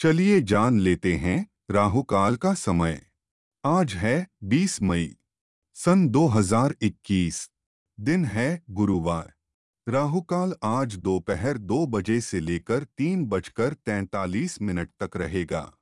चलिए जान लेते हैं राहु काल का समय। आज है 20 मई, सन 2021 दिन है गुरुवार। राहु काल आज दोपहर दो बजे से लेकर तीन बजकर तैंतालीस मिनट तक रहेगा।